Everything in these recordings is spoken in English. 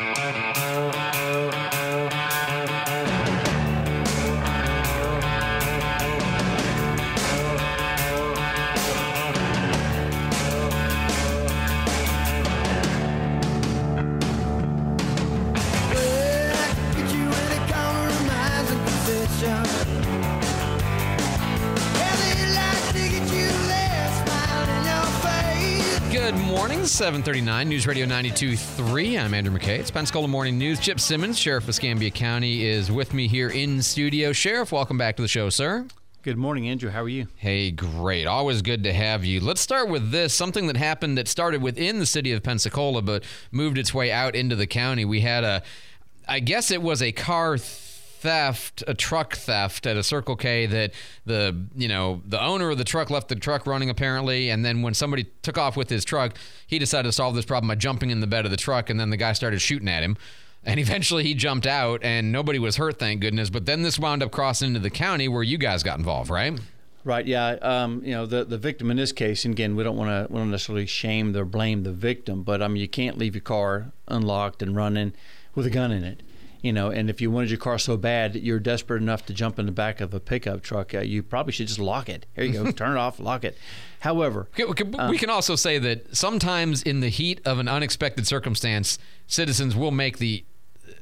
Bye. Good morning, 739 News Radio 92.3. I'm Andrew McKay. It's Pensacola Morning News. Chip Simmons, Sheriff of Escambia County, is with me here in studio. Sheriff, welcome back to the show, sir. Good morning, Andrew. How are you? Hey, great. Always good to have you. Let's start with this something that happened that started within the city of Pensacola but moved its way out into the county. We had a, I guess it was a car theft, a truck theft at a Circle K that the, you know, the owner of the truck left the truck running apparently. And then when somebody took off with his truck, he decided to solve this problem by jumping in the bed of the truck. And then the guy started shooting at him. And eventually he jumped out and nobody was hurt, thank goodness. But then this wound up crossing into the county where you guys got involved, right? Right. Yeah. Um, you know, the the victim in this case, and again, we don't want to we don't necessarily shame or blame the victim, but I mean, you can't leave your car unlocked and running with a gun in it. You know, and if you wanted your car so bad that you're desperate enough to jump in the back of a pickup truck, uh, you probably should just lock it. Here you go, turn it off, lock it. However, we can, we can also say that sometimes in the heat of an unexpected circumstance, citizens will make the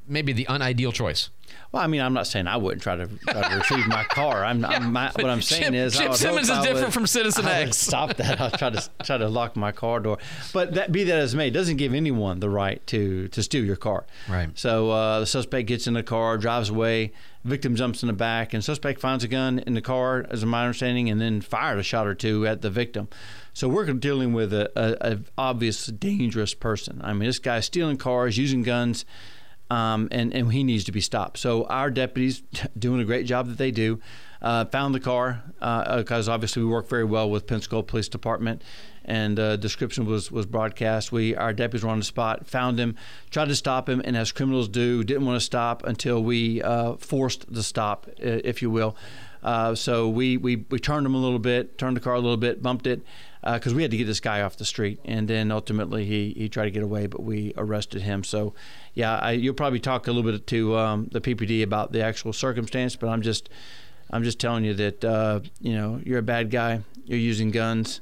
maybe the unideal choice. Well, I mean, I'm not saying I wouldn't try to, try to retrieve my car. I'm, Yeah, I'm my, what I'm saying Chip- is, I Chip would Simmons is I different would- from Citizen I would X. Stop that! I'll try to try to lock my car door. But that be that as may, it doesn't give anyone the right to to steal your car. Right. So uh, the suspect gets in the car, drives away. Victim jumps in the back, and suspect finds a gun in the car, as my understanding, and then fired a shot or two at the victim. So we're dealing with a, a, a obvious dangerous person. I mean, this guy's stealing cars, using guns um, and and he needs to be stopped. So our deputies doing a great job that they do. Uh, found the car because obviously we work very well with Pensacola Police Department, and uh, description was was broadcast. We our deputies were on the spot, found him, tried to stop him, and as criminals do, didn't want to stop until we uh, forced the stop, if you will. Uh, so we, we we turned him a little bit, turned the car a little bit, bumped it, because we had to get this guy off the street. And then ultimately he, he tried to get away, but we arrested him. So, yeah, I, you'll probably talk a little bit to um, the PPD about the actual circumstance, but I'm just I'm just telling you that uh, you know you're a bad guy. You're using guns.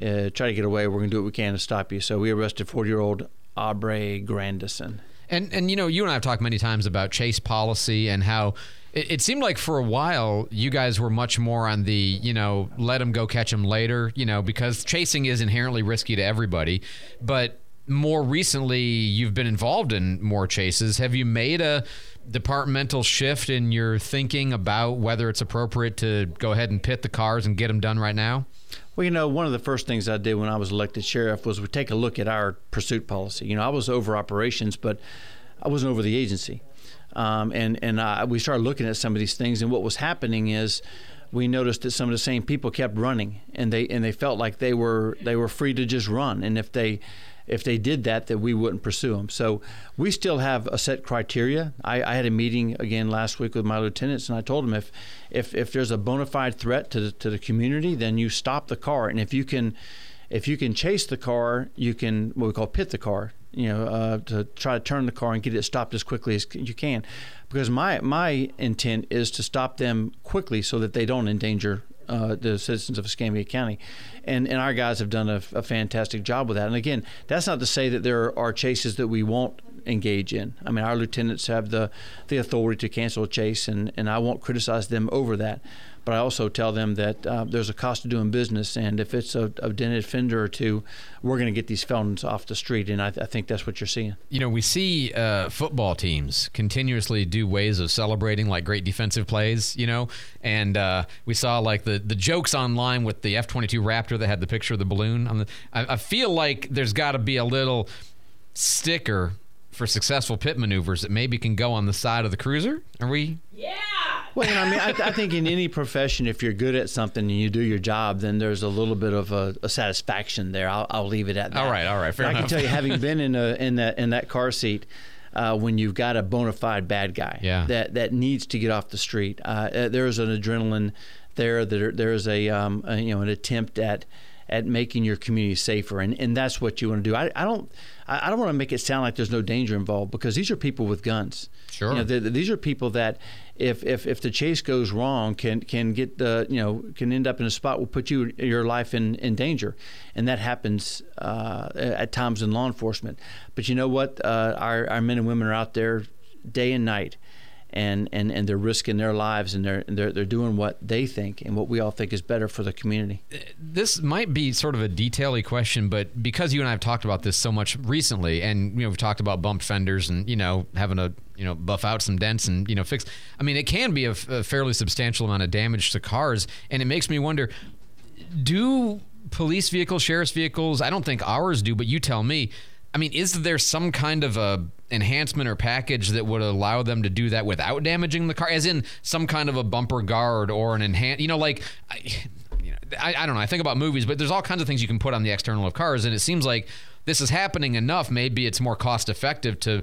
Uh, try to get away. We're gonna do what we can to stop you. So we arrested 40 year old Aubrey Grandison. And and you know, you and I have talked many times about chase policy and how it, it seemed like for a while you guys were much more on the you know let them go catch them later you know because chasing is inherently risky to everybody, but more recently you've been involved in more chases. Have you made a departmental shift in your thinking about whether it's appropriate to go ahead and pit the cars and get them done right now? Well, you know, one of the first things I did when I was elected sheriff was we take a look at our pursuit policy. You know, I was over operations, but I wasn't over the agency. Um, and and uh, we started looking at some of these things, and what was happening is we noticed that some of the same people kept running, and they and they felt like they were they were free to just run, and if they if they did that, that we wouldn't pursue them. So we still have a set criteria. I, I had a meeting again last week with my lieutenants, and I told them if if if there's a bona fide threat to the, to the community, then you stop the car, and if you can if you can chase the car, you can what we call pit the car. You know, uh, to try to turn the car and get it stopped as quickly as you can, because my my intent is to stop them quickly so that they don't endanger uh, the citizens of Escambia County, and and our guys have done a, a fantastic job with that. And again, that's not to say that there are chases that we won't engage in. I mean, our lieutenants have the the authority to cancel a chase, and and I won't criticize them over that. But I also tell them that uh, there's a cost to doing business, and if it's a, a dented fender or two, we're going to get these felons off the street, and I, I think that's what you're seeing. You know, we see uh, football teams continuously do ways of celebrating like great defensive plays, you know, and uh, we saw like the, the jokes online with the F 22 Raptor that had the picture of the balloon. On the, I, I feel like there's got to be a little sticker for successful pit maneuvers that maybe can go on the side of the cruiser. Are we? Well, you know, I mean, I, I think in any profession, if you're good at something and you do your job, then there's a little bit of a, a satisfaction there. I'll, I'll leave it at that. All right, all right, fair But I can tell you, having been in a in that in that car seat. Uh, when you've got a bona fide bad guy Yeah. that, that needs to get off the street, uh, uh, there is an adrenaline there. There, there is a, um, a you know an attempt at at making your community safer, and, and that's what you want to do. I, I don't I don't want to make it sound like there's no danger involved because these are people with guns. Sure. You know, these are people that, if, if, if the chase goes wrong, can can get the you know can end up in a spot will put you your life in, in danger, and that happens uh, at times in law enforcement. But you know what? Uh, our our men and women are out there day and night and, and, and they're risking their lives and they're, they're they're doing what they think and what we all think is better for the community. This might be sort of a detaily question, but because you and I have talked about this so much recently, and you know we've talked about bumped fenders and you know having to you know buff out some dents and you know fix. I mean, it can be a, a fairly substantial amount of damage to cars, and it makes me wonder: Do police vehicles, sheriff's vehicles? I don't think ours do, but you tell me. I mean, is there some kind of a enhancement or package that would allow them to do that without damaging the car, as in some kind of a bumper guard or an enhance, you know, like. I, you know, I, I don't know. I think about movies, but there's all kinds of things you can put on the external of cars, and it seems like this is happening enough. Maybe it's more cost effective to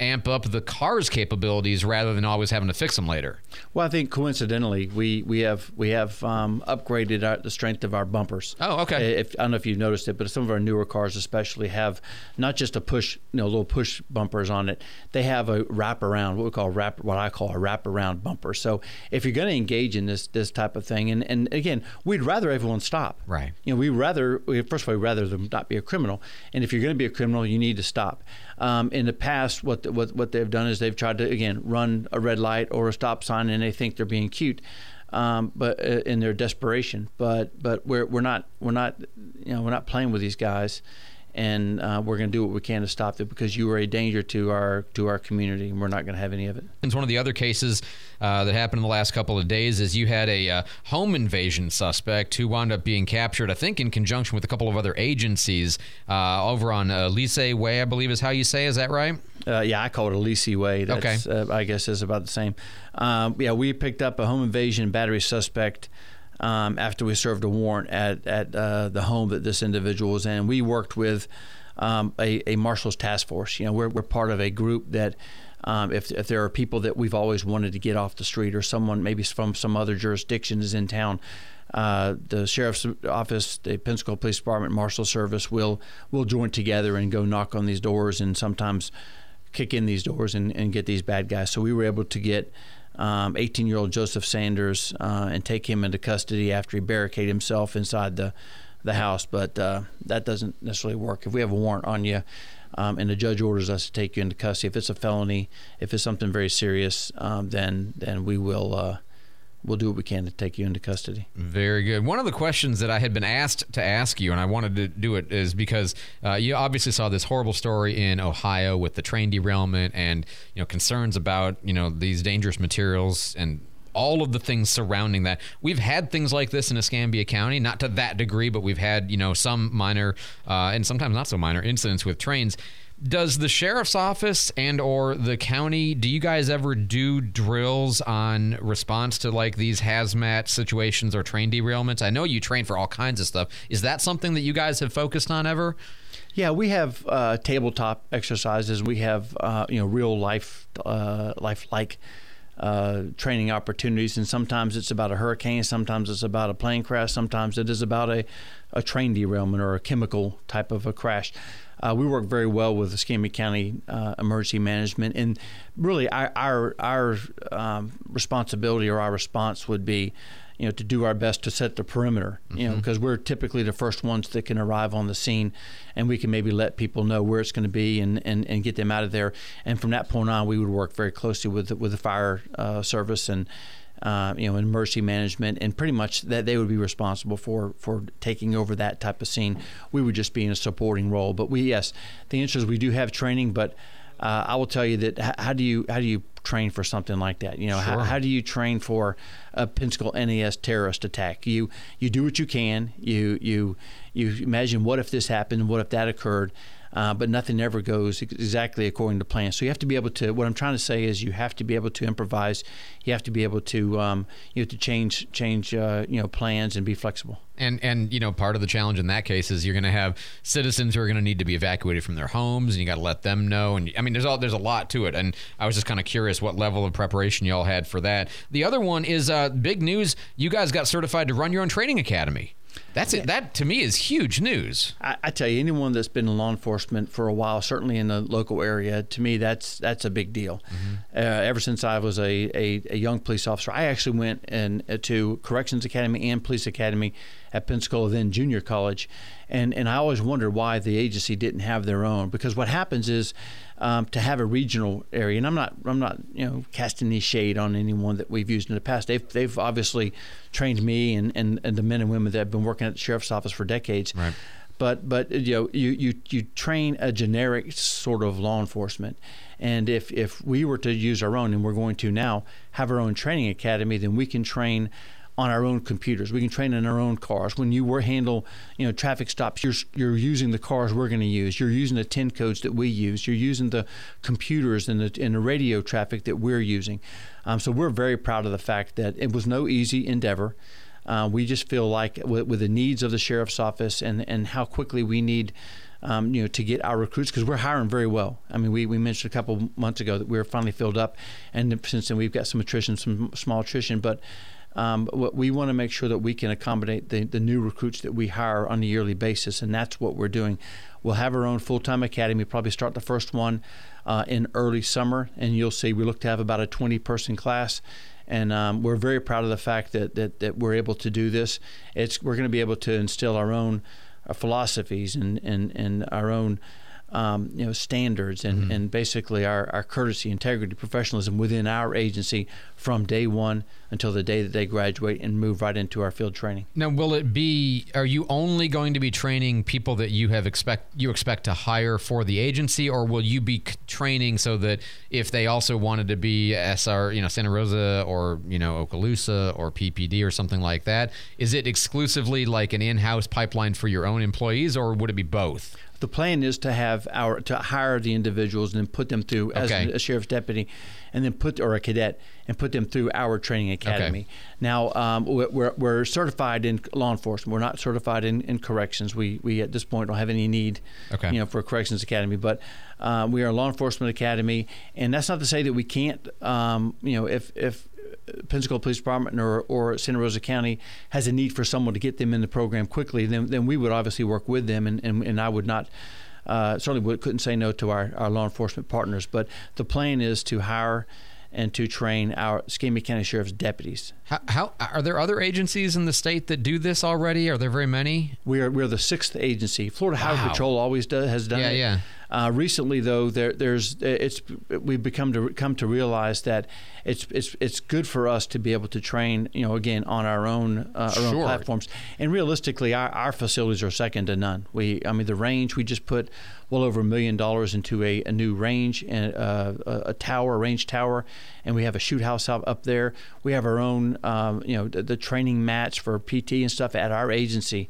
amp up the car's capabilities rather than always having to fix them later. Well, I think coincidentally, we we have we have um, upgraded our, the strength of our bumpers. Oh, okay. If, I don't know if you've noticed it, but some of our newer cars, especially, have not just a push, you know, little push bumpers on it. They have a wrap around, what we call wrap, what I call a wrap around bumper. So if you're going to engage in this this type of thing, and and again, we'd rather everyone stop. Right. You know, we rather first of all, we'd rather them not be a criminal, and if you're going to be a criminal, you need to stop. Um, in the past, what, what what they've done is they've tried to again run a red light or a stop sign, and they think they're being cute. Um, but uh, in their desperation, but but we're we're not we're not you know we're not playing with these guys, and uh, we're going to do what we can to stop it because you are a danger to our to our community, and we're not going to have any of it. It's one of the other cases uh, that happened in the last couple of days is you had a uh, home invasion suspect who wound up being captured, I think, in conjunction with a couple of other agencies uh, over on uh, Lise Way, I believe is how you say. Is that right? Uh, yeah, I call it a Lise Way. That's, okay. I guess is about the same. Um, yeah, we picked up a home invasion battery suspect um, after we served a warrant at at uh, the home that this individual was in. We worked with um, a, a marshal's task force. You know, we're, we're part of a group that. Um, if, if there are people that we've always wanted to get off the street or someone maybe from some other jurisdiction is in town, uh, the sheriff's office, the Pensacola Police Department, Marshal Service will will join together and go knock on these doors and sometimes kick in these doors and, and get these bad guys. So we were able to get 18 um, year old Joseph Sanders uh, and take him into custody after he barricaded himself inside the, the house. But uh, that doesn't necessarily work. If we have a warrant on you um, and the judge orders us to take you into custody, if it's a felony, if it's something very serious, um, then, then we will. Uh, we'll do what we can to take you into custody. Very good. One of the questions that I had been asked to ask you, and I wanted to do it, is because uh, you obviously saw this horrible story in Ohio with the train derailment and you know concerns about you know these dangerous materials and all of the things surrounding that. We've had things like this in Escambia County, not to that degree, but we've had you know some minor uh, and sometimes not so minor incidents with trains. Does the sheriff's office and or the county do you guys ever do drills on response to like these hazmat situations or train derailments? I know you train for all kinds of stuff. Is that something that you guys have focused on ever? Yeah we have uh, tabletop exercises. We have uh, you know real life uh, life like uh, training opportunities, and sometimes it's about a hurricane, sometimes it's about a plane crash, sometimes it is about a, a train derailment or a chemical type of a crash. Uh, we work very well with Escambia County uh, Emergency Management, and really our our, our um, responsibility or our response would be, you know, to do our best to set the perimeter. You mm-hmm. know, because we're typically the first ones that can arrive on the scene, and we can maybe let people know where it's going to be and, and, and get them out of there. And from that point on, we would work very closely with with the fire uh, service and uh, you know, in emergency management, and pretty much that they would be responsible for for taking over that type of scene. We would just be in a supporting role. But we, yes, the answer is we do have training, but uh, I will tell you that how, do you how do you train for something like that? You know, sure. how, how, do you train for a Pensacola NAS terrorist attack? You you do what you can. You you you imagine what if this happened, what if that occurred, uh, but nothing ever goes exactly according to plan. So you have to be able to. What I'm trying to say is you have to be able to improvise. You have to be able to um, you have to change change uh, you know plans and be flexible. And and you know part of the challenge in that case is you're going to have citizens who are going to need to be evacuated from their homes, and you got to let them know. And I mean, there's all there's a lot to it. And I was just kind of curious what level of preparation y'all had for that. The other one is uh, big news. You guys got certified to run your own training academy. That's it. That to me is huge news. I, I, tell you, anyone that's been in law enforcement for a while, certainly in the local area, to me that's that's a big deal. Mm-hmm. Uh, ever since I was a, a, a, young police officer, I actually went and uh, to Corrections Academy and Police Academy at Pensacola, then junior college, and and I always wondered why the agency didn't have their own. Because what happens is um, to have a regional area, and I'm not I'm not you know casting any shade on anyone that we've used in the past. They've they've obviously trained me and, and, and the men and women that have been working at the sheriff's office for decades. Right. But but you know you, you you train a generic sort of law enforcement, and if if we were to use our own, and we're going to now have our own training academy, then we can train on our own computers. We can train in our own cars. When you were handle, you know, traffic stops, you're you're using the cars we're going to use. You're using the ten codes that we use. You're using the computers and the and the radio traffic that we're using. Um, so we're very proud of the fact that it was no easy endeavor. Uh, we just feel like with, with, the needs of the sheriff's office and and how quickly we need. Um, you know, to get our recruits because we're hiring very well. I mean, we, we mentioned a couple months ago that we are finally filled up, and since then we've got some attrition, some small attrition. But um, we want to make sure that we can accommodate the, the new recruits that we hire on a yearly basis, and that's what we're doing. We'll have our own full time academy, probably start the first one uh, in early summer, and you'll see we look to have about a 20 person class. And um, we're very proud of the fact that, that, that we're able to do this. It's, we're going to be able to instill our own uh, philosophies and, and, and our own um, you know standards and, mm-hmm. and basically our, our courtesy, integrity, professionalism within our agency from day one until the day that they graduate and move right into our field training. Now, will it be? Are you only going to be training people that you have expect you expect to hire for the agency, or will you be training so that if they also wanted to be SR, you know, Santa Rosa or you know Okaloosa or PPD or something like that, is it exclusively like an in-house pipeline for your own employees, or would it be both? The plan is to have our to hire the individuals and then put them through as okay. a sheriff's deputy, and then put or a cadet and put them through our training academy. Okay. Now um, we're, we're certified in law enforcement. We're not certified in, in corrections. We we at this point don't have any need, okay. you know, for a corrections academy. But uh, we are a law enforcement academy, and that's not to say that we can't. Um, you know, if if Pensacola Police Department or, or Santa Rosa County has a need for someone to get them in the program quickly, then, then we would obviously work with them, and, and, and I would not. Uh, certainly couldn't say no to our, our law enforcement partners, but the plan is to hire and to train our Escambia County Sheriff's deputies. How, how, are there other agencies in the state that do this already? Are there very many? We are we're the sixth agency. Florida wow. Highway Patrol always does, has done yeah, it. Yeah, uh, recently, though, there, there's it's we've become to come to realize that it's it's it's good for us to be able to train, you know, again on our own uh, our sure. own platforms. And realistically, our, our facilities are second to none. We, I mean, the range we just put well over a million dollars into a, a new range and uh, a, a, tower, a range tower, and we have a shoot house up, up there. We have our own, um, you know, the, the, training mats for PT and stuff at our agency.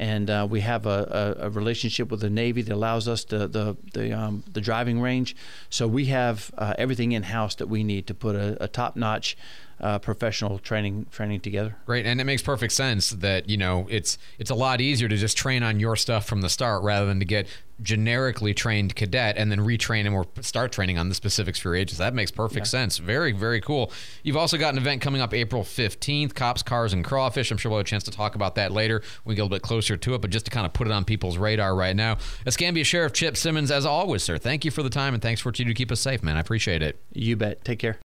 And uh, we have a, a, a, relationship with the Navy that allows us to, the the um, the driving range. So we have uh, everything in house that we need to put a, a top notch uh, professional training training together. Right, and it makes perfect sense that you know it's it's a lot easier to just train on your stuff from the start rather than to get generically trained cadet and then retrain him or start training on the specifics for your agents. That makes perfect yeah. sense. Very very cool. You've also got an event coming up April fifteenth, Cops, Cars, and Crawfish. I'm sure we'll have a chance to talk about that later when we get a little bit closer to it. But just to kind of put it on people's radar right now, Escambia Sheriff Chip Simmons, as always, sir. Thank you for the time and thanks for what you do to keep us safe, man. I appreciate it. You bet. Take care.